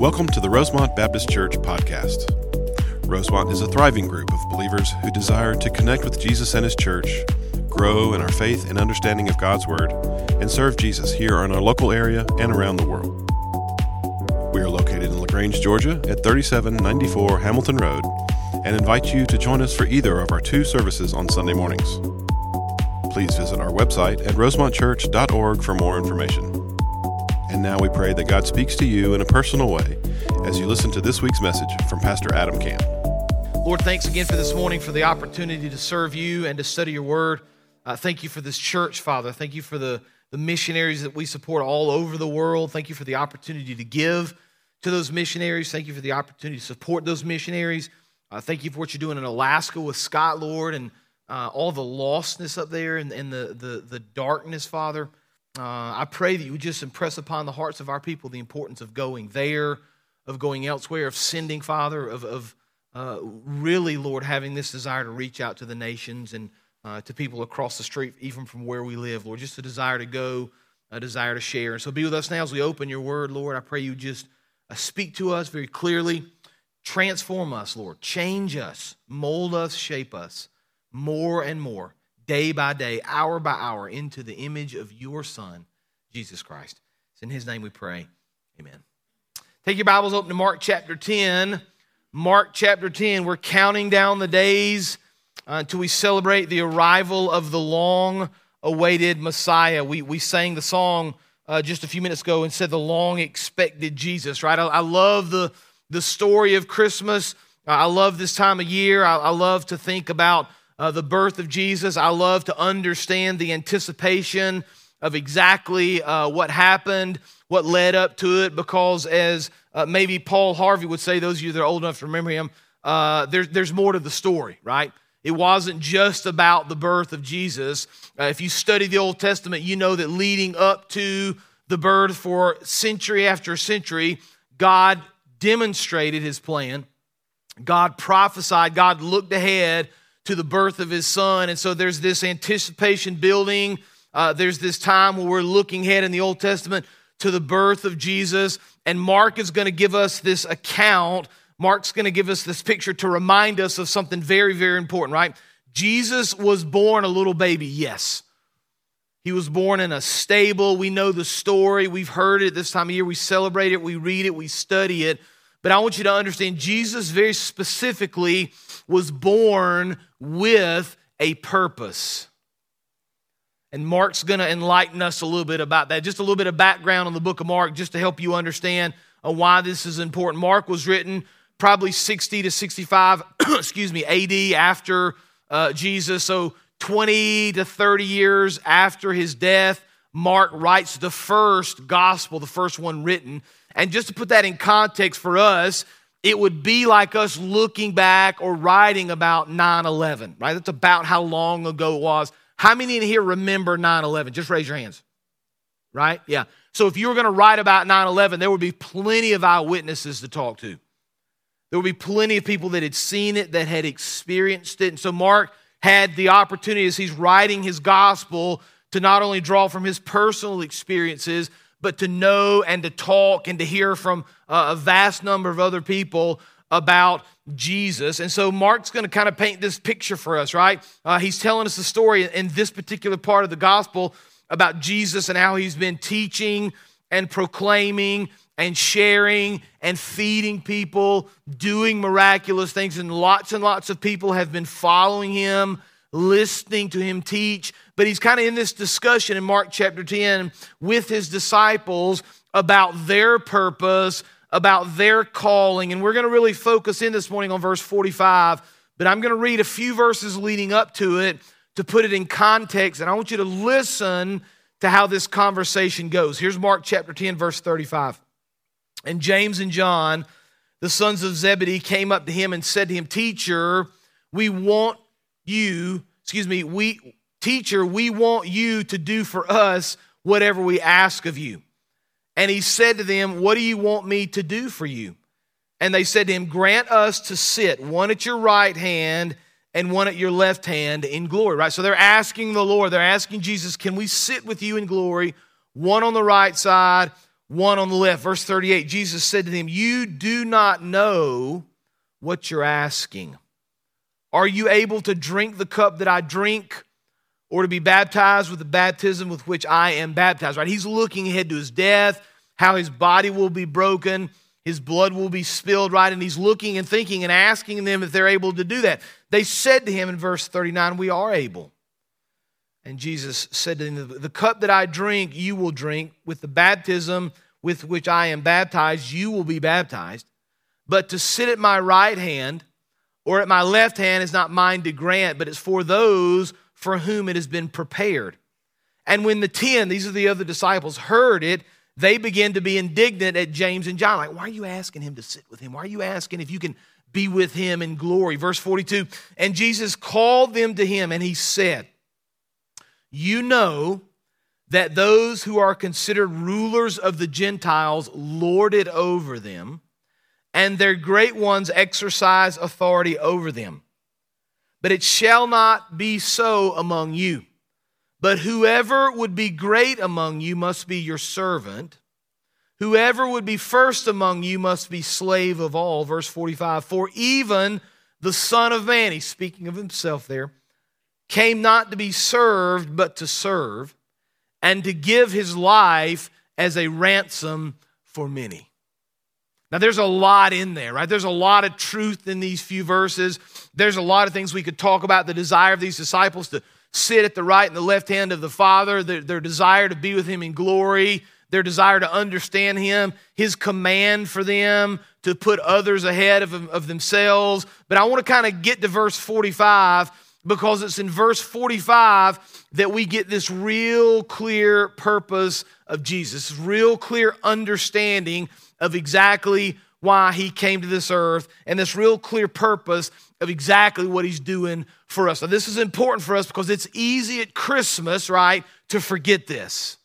Welcome to the Rosemont Baptist Church podcast. Rosemont is a thriving group of believers who desire to connect with Jesus and His church, grow in our faith and understanding of God's Word, and serve Jesus here in our local area and around the world. We are located in LaGrange, Georgia at 3794 Hamilton Road and invite you to join us for either of our two services on Sunday mornings. Please visit our website at rosemontchurch.org for more information. And now we pray that God speaks to you in a personal way as you listen to this week's message from Pastor Adam Camp. Lord, thanks again for this morning, for the opportunity to serve you and to study your word. Uh, thank you for this church, Father. Thank you for the, the missionaries that we support all over the world. Thank you for the opportunity to give to those missionaries. Thank you for the opportunity to support those missionaries. Uh, thank you for what you're doing in Alaska with Scott, Lord, and uh, all the lostness up there and, and the, the, the darkness, Father. Uh, I pray that you would just impress upon the hearts of our people the importance of going there, of going elsewhere, of sending, Father, of, of uh, really, Lord, having this desire to reach out to the nations and uh, to people across the street, even from where we live, Lord. Just a desire to go, a desire to share. And so be with us now as we open your word, Lord. I pray you just uh, speak to us very clearly. Transform us, Lord. Change us, mold us, shape us more and more day by day, hour by hour, into the image of your Son, Jesus Christ. It's in His name we pray. Amen. Take your Bibles open to Mark chapter 10. Mark chapter 10, we're counting down the days uh, until we celebrate the arrival of the long awaited Messiah. We, we sang the song uh, just a few minutes ago and said the long expected Jesus, right? I, I love the, the story of Christmas. I love this time of year. I, I love to think about uh, the birth of Jesus. I love to understand the anticipation of exactly uh, what happened, what led up to it, because as uh, maybe Paul Harvey would say, those of you that are old enough to remember him, uh, there, there's more to the story, right? It wasn't just about the birth of Jesus. Uh, if you study the Old Testament, you know that leading up to the birth for century after century, God demonstrated his plan. God prophesied, God looked ahead to the birth of his son. And so there's this anticipation building. Uh, there's this time where we're looking ahead in the Old Testament to the birth of Jesus. And Mark is going to give us this account. Mark's going to give us this picture to remind us of something very, very important, right? Jesus was born a little baby, yes. He was born in a stable. We know the story. We've heard it this time of year. We celebrate it, we read it, we study it. But I want you to understand Jesus very specifically was born with a purpose. And Mark's going to enlighten us a little bit about that. Just a little bit of background on the book of Mark, just to help you understand uh, why this is important. Mark was written probably 60 to 65, excuse me, AD after uh, Jesus. So 20 to 30 years after his death, Mark writes the first gospel, the first one written. And just to put that in context for us, it would be like us looking back or writing about 9 11, right? That's about how long ago it was. How many in here remember 9 11? Just raise your hands, right? Yeah. So if you were going to write about 9 11, there would be plenty of eyewitnesses to talk to. There would be plenty of people that had seen it, that had experienced it. And so Mark had the opportunity as he's writing his gospel to not only draw from his personal experiences, but to know and to talk and to hear from a vast number of other people about Jesus. And so Mark's going to kind of paint this picture for us, right? Uh, he's telling us the story in this particular part of the gospel about Jesus and how he's been teaching and proclaiming and sharing and feeding people, doing miraculous things. And lots and lots of people have been following him, listening to him teach. But he's kind of in this discussion in Mark chapter 10 with his disciples about their purpose, about their calling. And we're going to really focus in this morning on verse 45. But I'm going to read a few verses leading up to it to put it in context. And I want you to listen to how this conversation goes. Here's Mark chapter 10, verse 35. And James and John, the sons of Zebedee, came up to him and said to him, Teacher, we want you, excuse me, we, teacher, we want you to do for us whatever we ask of you. And he said to them, What do you want me to do for you? And they said to him, Grant us to sit, one at your right hand and one at your left hand in glory, right? So they're asking the Lord, they're asking Jesus, Can we sit with you in glory, one on the right side, one on the left. Verse 38 Jesus said to them, You do not know what you're asking. Are you able to drink the cup that I drink? Or to be baptized with the baptism with which I am baptized, right? He's looking ahead to his death, how his body will be broken, his blood will be spilled, right? And he's looking and thinking and asking them if they're able to do that. They said to him in verse 39, We are able. And Jesus said to them, The cup that I drink, you will drink. With the baptism with which I am baptized, you will be baptized. But to sit at my right hand or at my left hand is not mine to grant, but it's for those for whom it has been prepared. And when the ten, these are the other disciples, heard it, they began to be indignant at James and John. Like, why are you asking him to sit with him? Why are you asking if you can be with him in glory? Verse 42 And Jesus called them to him and he said, You know that those who are considered rulers of the Gentiles lord it over them, and their great ones exercise authority over them. But it shall not be so among you. But whoever would be great among you must be your servant. Whoever would be first among you must be slave of all. Verse 45 For even the Son of Man, he's speaking of himself there, came not to be served, but to serve, and to give his life as a ransom for many. Now, there's a lot in there, right? There's a lot of truth in these few verses. There's a lot of things we could talk about the desire of these disciples to sit at the right and the left hand of the Father, their, their desire to be with Him in glory, their desire to understand Him, His command for them to put others ahead of, of themselves. But I want to kind of get to verse 45 because it's in verse 45 that we get this real clear purpose of Jesus, real clear understanding of exactly why he came to this earth and this real clear purpose of exactly what he's doing for us. Now, this is important for us because it's easy at Christmas, right, to forget this.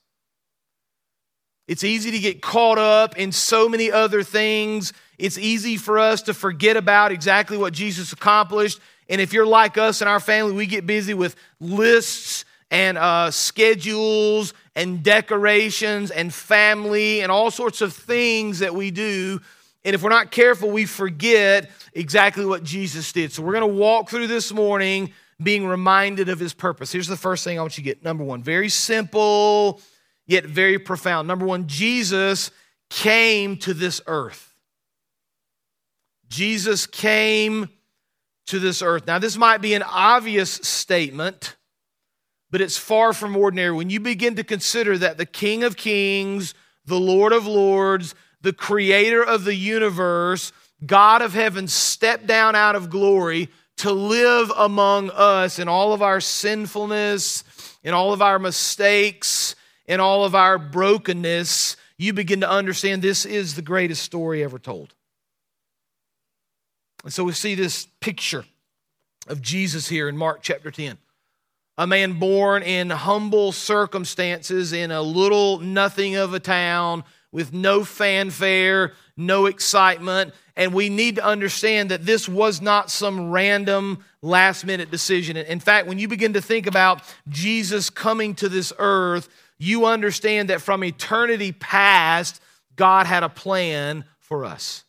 It's easy to get caught up in so many other things. It's easy for us to forget about exactly what Jesus accomplished. And if you're like us and our family, we get busy with lists and uh, schedules and decorations and family and all sorts of things that we do and if we're not careful, we forget exactly what Jesus did. So we're going to walk through this morning being reminded of his purpose. Here's the first thing I want you to get. Number one, very simple, yet very profound. Number one, Jesus came to this earth. Jesus came to this earth. Now, this might be an obvious statement, but it's far from ordinary. When you begin to consider that the King of Kings, the Lord of Lords, the creator of the universe, God of heaven, stepped down out of glory to live among us in all of our sinfulness, in all of our mistakes, in all of our brokenness, you begin to understand this is the greatest story ever told. And so we see this picture of Jesus here in Mark chapter 10. A man born in humble circumstances in a little nothing of a town with no fanfare, no excitement. And we need to understand that this was not some random last minute decision. In fact, when you begin to think about Jesus coming to this earth, you understand that from eternity past, God had a plan for us.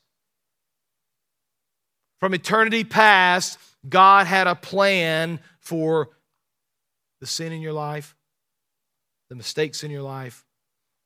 From eternity past, God had a plan for the sin in your life, the mistakes in your life,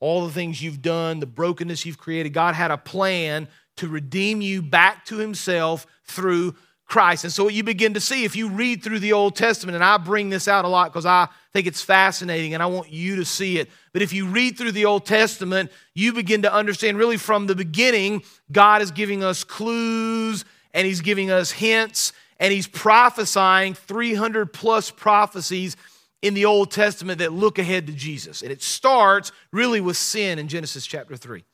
all the things you've done, the brokenness you've created. God had a plan to redeem you back to Himself through Christ. And so, what you begin to see, if you read through the Old Testament, and I bring this out a lot because I think it's fascinating and I want you to see it. But if you read through the Old Testament, you begin to understand really from the beginning, God is giving us clues and He's giving us hints and He's prophesying 300 plus prophecies in the Old Testament that look ahead to Jesus. And it starts really with sin in Genesis chapter 3.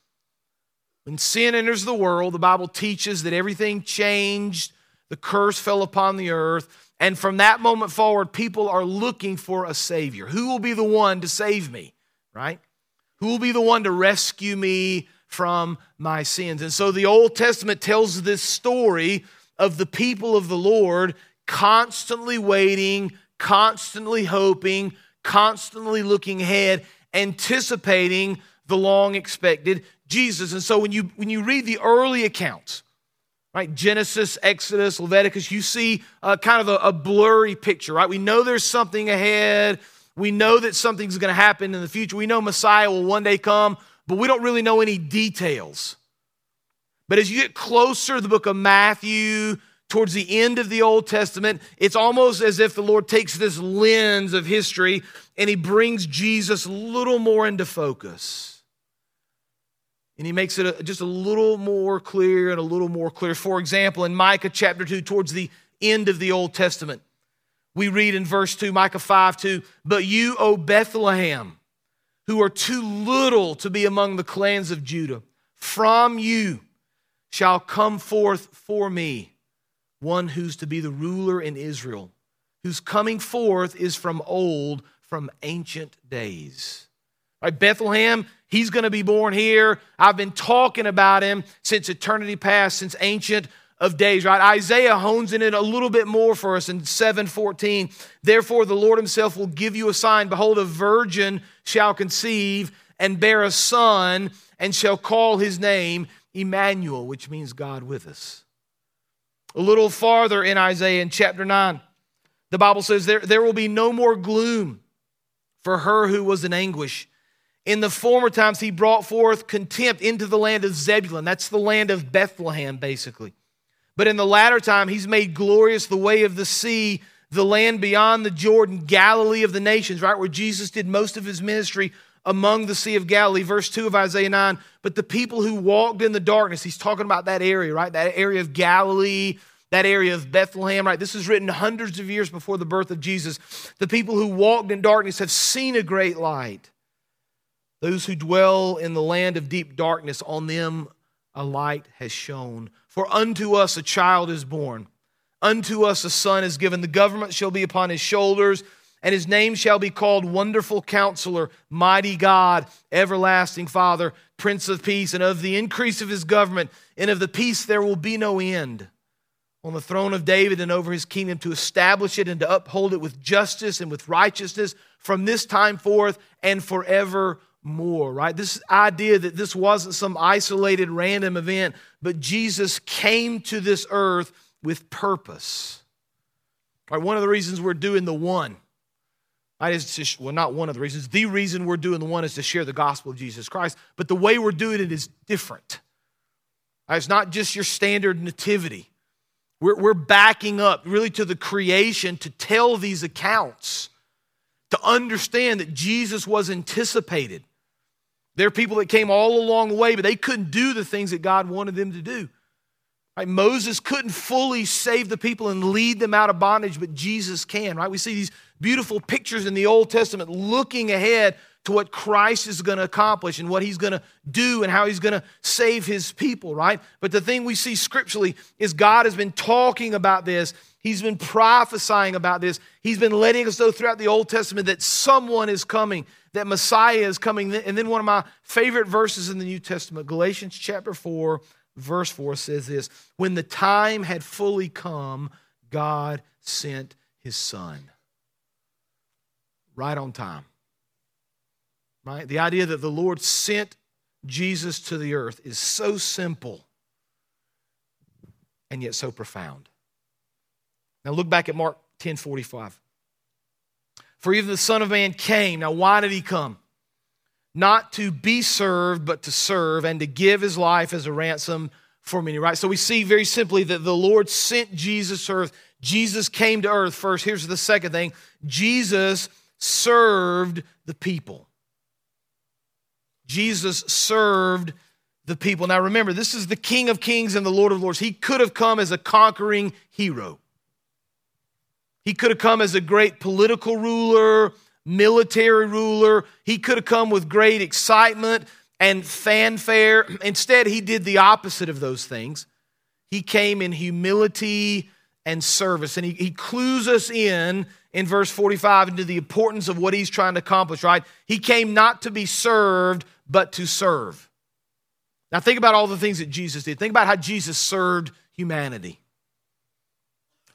When sin enters the world, the Bible teaches that everything changed, the curse fell upon the earth, and from that moment forward, people are looking for a Savior. Who will be the one to save me, right? Who will be the one to rescue me from my sins? And so the Old Testament tells this story of the people of the Lord constantly waiting constantly hoping, constantly looking ahead, anticipating the long expected Jesus. And so when you when you read the early accounts, right, Genesis, Exodus, Leviticus, you see uh, kind of a, a blurry picture, right? We know there's something ahead. We know that something's going to happen in the future. We know Messiah will one day come, but we don't really know any details. But as you get closer to the book of Matthew, towards the end of the Old Testament, it's almost as if the Lord takes this lens of history and he brings Jesus a little more into focus. And he makes it just a little more clear and a little more clear. For example, in Micah chapter 2, towards the end of the Old Testament, we read in verse 2, Micah 5 2, But you, O Bethlehem, who are too little to be among the clans of Judah, from you shall come forth for me one who's to be the ruler in Israel, whose coming forth is from old, from ancient days. Right, Bethlehem, he's going to be born here. I've been talking about him since eternity past, since ancient of days, right? Isaiah hones in it a little bit more for us in 714. Therefore, the Lord himself will give you a sign. Behold, a virgin shall conceive and bear a son, and shall call his name Emmanuel, which means God with us. A little farther in Isaiah in chapter 9, the Bible says, There, there will be no more gloom for her who was in anguish. In the former times, he brought forth contempt into the land of Zebulun. That's the land of Bethlehem, basically. But in the latter time, he's made glorious the way of the sea, the land beyond the Jordan, Galilee of the nations, right? Where Jesus did most of his ministry among the Sea of Galilee. Verse 2 of Isaiah 9. But the people who walked in the darkness, he's talking about that area, right? That area of Galilee, that area of Bethlehem, right? This is written hundreds of years before the birth of Jesus. The people who walked in darkness have seen a great light. Those who dwell in the land of deep darkness, on them a light has shone. For unto us a child is born, unto us a son is given. The government shall be upon his shoulders and his name shall be called Wonderful Counselor, Mighty God, Everlasting Father, Prince of Peace, and of the increase of his government and of the peace there will be no end. On the throne of David and over his kingdom to establish it and to uphold it with justice and with righteousness from this time forth and forevermore. Right? This idea that this wasn't some isolated random event, but Jesus came to this earth with purpose. Right, one of the reasons we're doing the one Right, is to, well, not one of the reasons. The reason we're doing the one is to share the gospel of Jesus Christ. But the way we're doing it is different. Right, it's not just your standard nativity. We're, we're backing up really to the creation to tell these accounts, to understand that Jesus was anticipated. There are people that came all along the way, but they couldn't do the things that God wanted them to do. Right? Moses couldn't fully save the people and lead them out of bondage, but Jesus can, right? We see these beautiful pictures in the Old Testament looking ahead to what Christ is going to accomplish and what he's going to do and how he's going to save his people, right? But the thing we see scripturally is God has been talking about this. He's been prophesying about this. He's been letting us know throughout the Old Testament that someone is coming, that Messiah is coming. And then one of my favorite verses in the New Testament, Galatians chapter 4, verse 4 says this When the time had fully come, God sent his son right on time. Right? The idea that the Lord sent Jesus to the earth is so simple and yet so profound. Now look back at Mark 10 45. For even the Son of Man came. Now, why did he come? Not to be served, but to serve and to give his life as a ransom for many, right? So we see very simply that the Lord sent Jesus to earth. Jesus came to earth first. Here's the second thing Jesus served the people. Jesus served the people. Now remember, this is the King of Kings and the Lord of Lords. He could have come as a conquering hero. He could have come as a great political ruler, military ruler. He could have come with great excitement and fanfare. Instead, he did the opposite of those things. He came in humility and service. And he, he clues us in in verse 45 into the importance of what he's trying to accomplish, right? He came not to be served, but to serve. Now, think about all the things that Jesus did. Think about how Jesus served humanity.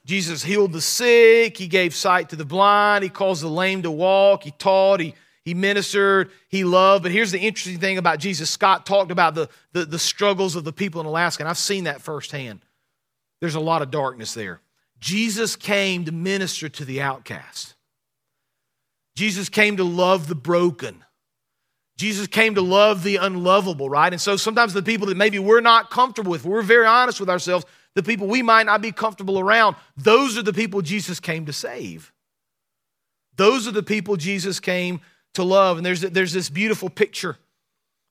Jesus healed the sick, he gave sight to the blind, he caused the lame to walk, he taught, he, He ministered, he loved. But here's the interesting thing about Jesus. Scott talked about the, the, the struggles of the people in Alaska, and I've seen that firsthand. There's a lot of darkness there. Jesus came to minister to the outcast. Jesus came to love the broken. Jesus came to love the unlovable, right? And so sometimes the people that maybe we're not comfortable with, we're very honest with ourselves, the people we might not be comfortable around, those are the people Jesus came to save. Those are the people Jesus came to love. And there's, there's this beautiful picture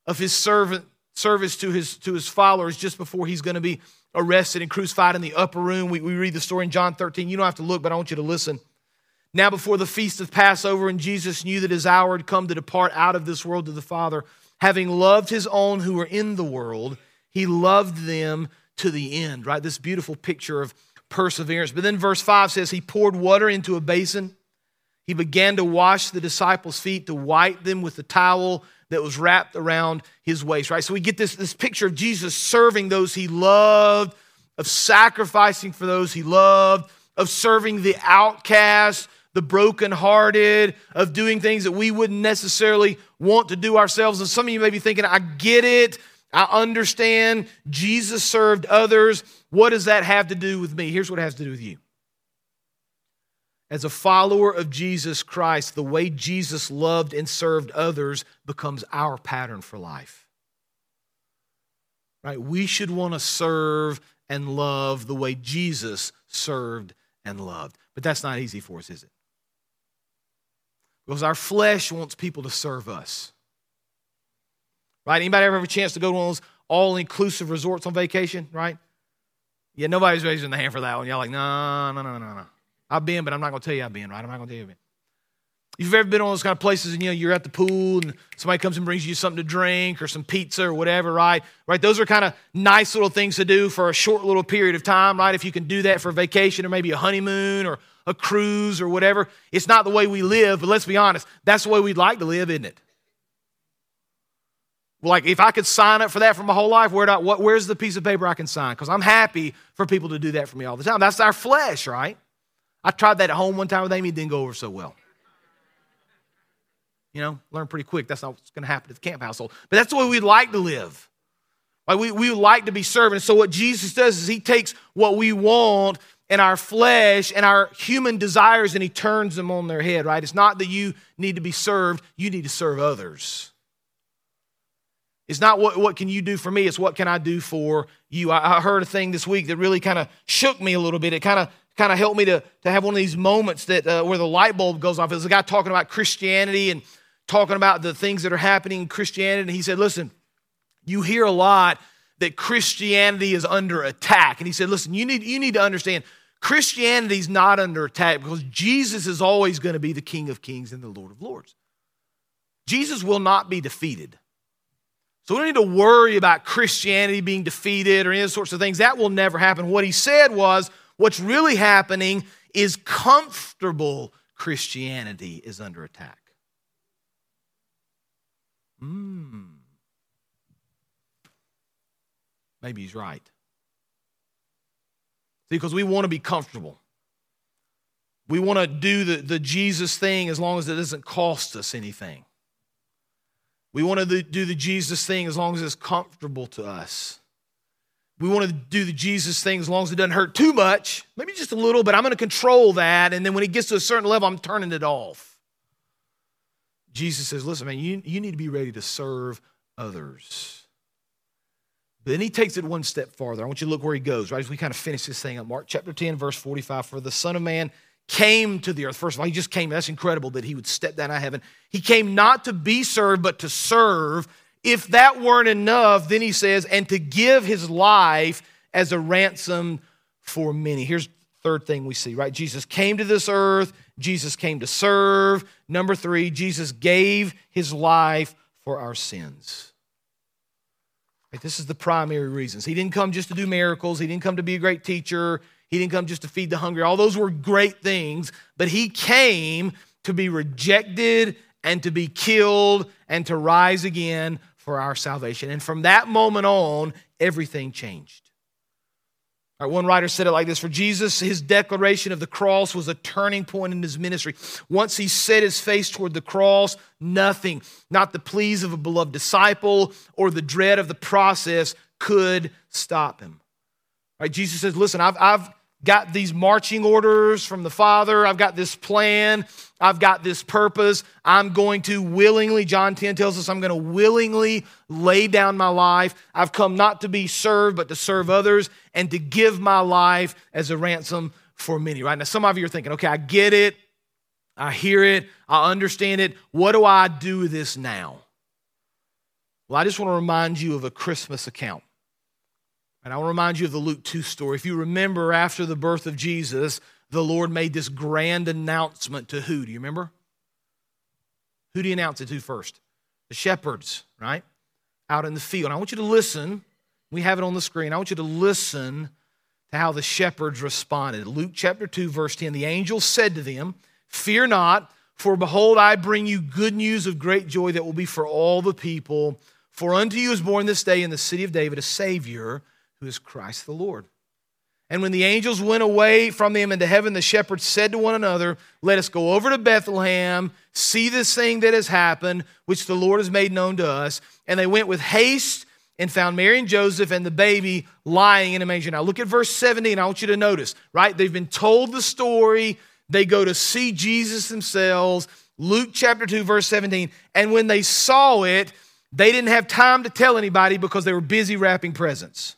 of his servant service to his, to his followers just before he's going to be arrested and crucified in the upper room. We, we read the story in John 13. You don't have to look, but I want you to listen. Now, before the feast of Passover, and Jesus knew that his hour had come to depart out of this world to the Father, having loved his own who were in the world, he loved them to the end, right? This beautiful picture of perseverance. But then verse 5 says, He poured water into a basin. He began to wash the disciples' feet, to wipe them with the towel that was wrapped around his waist, right? So we get this, this picture of Jesus serving those he loved, of sacrificing for those he loved, of serving the outcast, the brokenhearted, of doing things that we wouldn't necessarily want to do ourselves. And some of you may be thinking, I get it. I understand. Jesus served others. What does that have to do with me? Here's what it has to do with you. As a follower of Jesus Christ, the way Jesus loved and served others becomes our pattern for life. Right? We should want to serve and love the way Jesus served and loved. But that's not easy for us, is it? Because our flesh wants people to serve us. Right? Anybody ever have a chance to go to one of those all-inclusive resorts on vacation, right? Yeah, nobody's raising the hand for that one. Y'all like, no, no, no, no, no. I've been, but I'm not going to tell you I've been, right? I'm not going to tell you I've been. You've ever been on those kind of places and you know you're at the pool and somebody comes and brings you something to drink or some pizza or whatever, right? Right? Those are kind of nice little things to do for a short little period of time, right? If you can do that for vacation or maybe a honeymoon or a cruise or whatever. It's not the way we live, but let's be honest, that's the way we'd like to live, isn't it? Like if I could sign up for that for my whole life, where what, where's the piece of paper I can sign? Because I'm happy for people to do that for me all the time. That's our flesh, right? I tried that at home one time with Amy, it didn't go over so well. You know, learn pretty quick. That's not what's going to happen at the Camp household. But that's the way we'd like to live. Like we, we like to be served. And so what Jesus does is he takes what we want and our flesh and our human desires and he turns them on their head, right? It's not that you need to be served, you need to serve others. It's not what, what can you do for me, it's what can I do for you. I, I heard a thing this week that really kind of shook me a little bit. It kind of kind of helped me to, to have one of these moments that uh, where the light bulb goes off. There's a guy talking about Christianity and talking about the things that are happening in Christianity. And he said, Listen, you hear a lot that Christianity is under attack. And he said, Listen, you need, you need to understand Christianity is not under attack because Jesus is always going to be the King of Kings and the Lord of Lords. Jesus will not be defeated. So we don't need to worry about Christianity being defeated or any sorts of things. That will never happen. What he said was what's really happening is comfortable Christianity is under attack. Hmm. Maybe he's right. Because we want to be comfortable. We want to do the, the Jesus thing as long as it doesn't cost us anything. We want to do the Jesus thing as long as it's comfortable to us. We want to do the Jesus thing as long as it doesn't hurt too much, maybe just a little, but I'm going to control that. And then when it gets to a certain level, I'm turning it off. Jesus says, Listen, man, you, you need to be ready to serve others. But then he takes it one step farther. I want you to look where he goes, right? As we kind of finish this thing up. Mark chapter 10, verse 45. For the Son of Man came to the earth. First of all, he just came. That's incredible that he would step down out of heaven. He came not to be served, but to serve. If that weren't enough, then he says, and to give his life as a ransom for many. Here's third thing we see, right? Jesus came to this earth, Jesus came to serve. Number three, Jesus gave his life for our sins. Right? This is the primary reasons. He didn't come just to do miracles, he didn't come to be a great teacher, he didn't come just to feed the hungry. All those were great things, but he came to be rejected and to be killed and to rise again for our salvation. And from that moment on, everything changed. Right, one writer said it like this For Jesus, his declaration of the cross was a turning point in his ministry. Once he set his face toward the cross, nothing, not the pleas of a beloved disciple or the dread of the process, could stop him. Right, Jesus says, Listen, I've, I've got these marching orders from the Father. I've got this plan. I've got this purpose. I'm going to willingly, John 10 tells us, I'm going to willingly lay down my life. I've come not to be served, but to serve others and to give my life as a ransom for many. Right now, some of you are thinking, okay, I get it. I hear it. I understand it. What do I do with this now? Well, I just want to remind you of a Christmas account. And I want to remind you of the Luke 2 story. If you remember, after the birth of Jesus, the Lord made this grand announcement to who? Do you remember? Who did he announce it to first? The shepherds, right? Out in the field. I want you to listen. We have it on the screen. I want you to listen to how the shepherds responded. Luke chapter 2, verse 10. The angel said to them, Fear not, for behold, I bring you good news of great joy that will be for all the people. For unto you is born this day in the city of David a Savior who is Christ the Lord. And when the angels went away from them into heaven, the shepherds said to one another, Let us go over to Bethlehem, see this thing that has happened, which the Lord has made known to us. And they went with haste and found Mary and Joseph and the baby lying in a manger. Now look at verse 17. I want you to notice, right? They've been told the story. They go to see Jesus themselves. Luke chapter 2, verse 17. And when they saw it, they didn't have time to tell anybody because they were busy wrapping presents.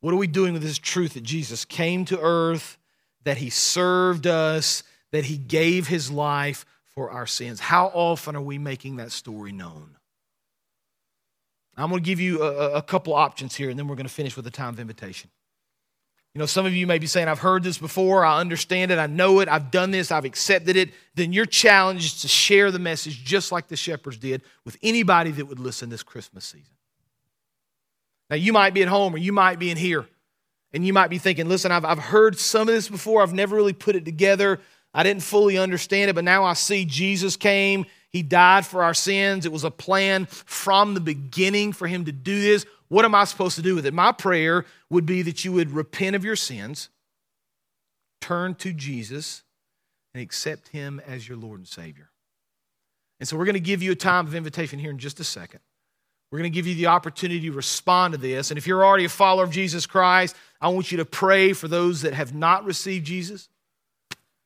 What are we doing with this truth that Jesus came to earth, that he served us, that he gave his life for our sins? How often are we making that story known? I'm going to give you a, a couple options here, and then we're going to finish with a time of invitation. You know, some of you may be saying, I've heard this before, I understand it, I know it, I've done this, I've accepted it. Then your challenge is to share the message just like the shepherds did with anybody that would listen this Christmas season. Now, you might be at home or you might be in here, and you might be thinking, listen, I've, I've heard some of this before. I've never really put it together. I didn't fully understand it, but now I see Jesus came. He died for our sins. It was a plan from the beginning for him to do this. What am I supposed to do with it? My prayer would be that you would repent of your sins, turn to Jesus, and accept him as your Lord and Savior. And so we're going to give you a time of invitation here in just a second. We're going to give you the opportunity to respond to this. And if you're already a follower of Jesus Christ, I want you to pray for those that have not received Jesus.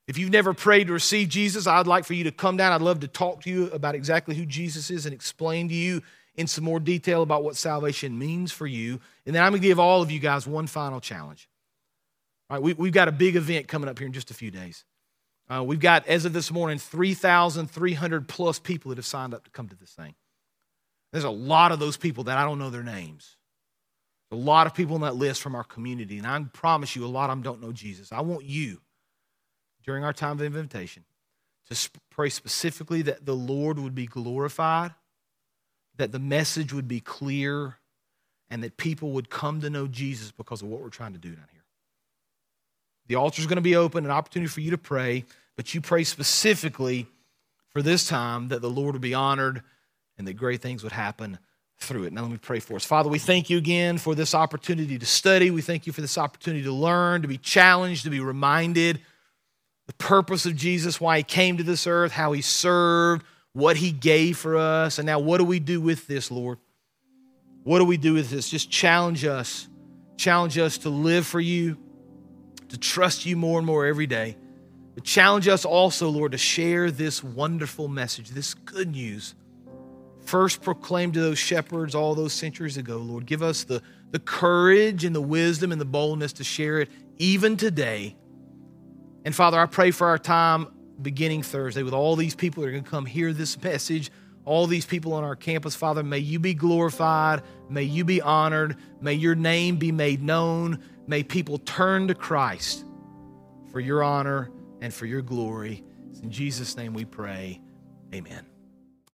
If you've never prayed to receive Jesus, I'd like for you to come down. I'd love to talk to you about exactly who Jesus is and explain to you in some more detail about what salvation means for you. And then I'm going to give all of you guys one final challenge. All right, we, have got a big event coming up here in just a few days. Uh, we've got, as of this morning, 3,300 plus people that have signed up to come to this thing. There's a lot of those people that I don't know their names. A lot of people on that list from our community, and I promise you, a lot of them don't know Jesus. I want you, during our time of invitation, to pray specifically that the Lord would be glorified, that the message would be clear, and that people would come to know Jesus because of what we're trying to do down here. The altar is going to be open, an opportunity for you to pray, but you pray specifically for this time that the Lord would be honored and that great things would happen through it. Now, let me pray for us. Father, we thank you again for this opportunity to study. We thank you for this opportunity to learn, to be challenged, to be reminded the purpose of Jesus, why he came to this earth, how he served, what he gave for us. And now, what do we do with this, Lord? What do we do with this? Just challenge us. Challenge us to live for you, to trust you more and more every day. But challenge us also, Lord, to share this wonderful message, this good news first proclaimed to those shepherds all those centuries ago, Lord. Give us the, the courage and the wisdom and the boldness to share it even today. And Father, I pray for our time beginning Thursday with all these people that are going to come hear this message all these people on our campus, Father. May you be glorified. May you be honored. May your name be made known. May people turn to Christ for your honor and for your glory. It's in Jesus' name we pray. Amen.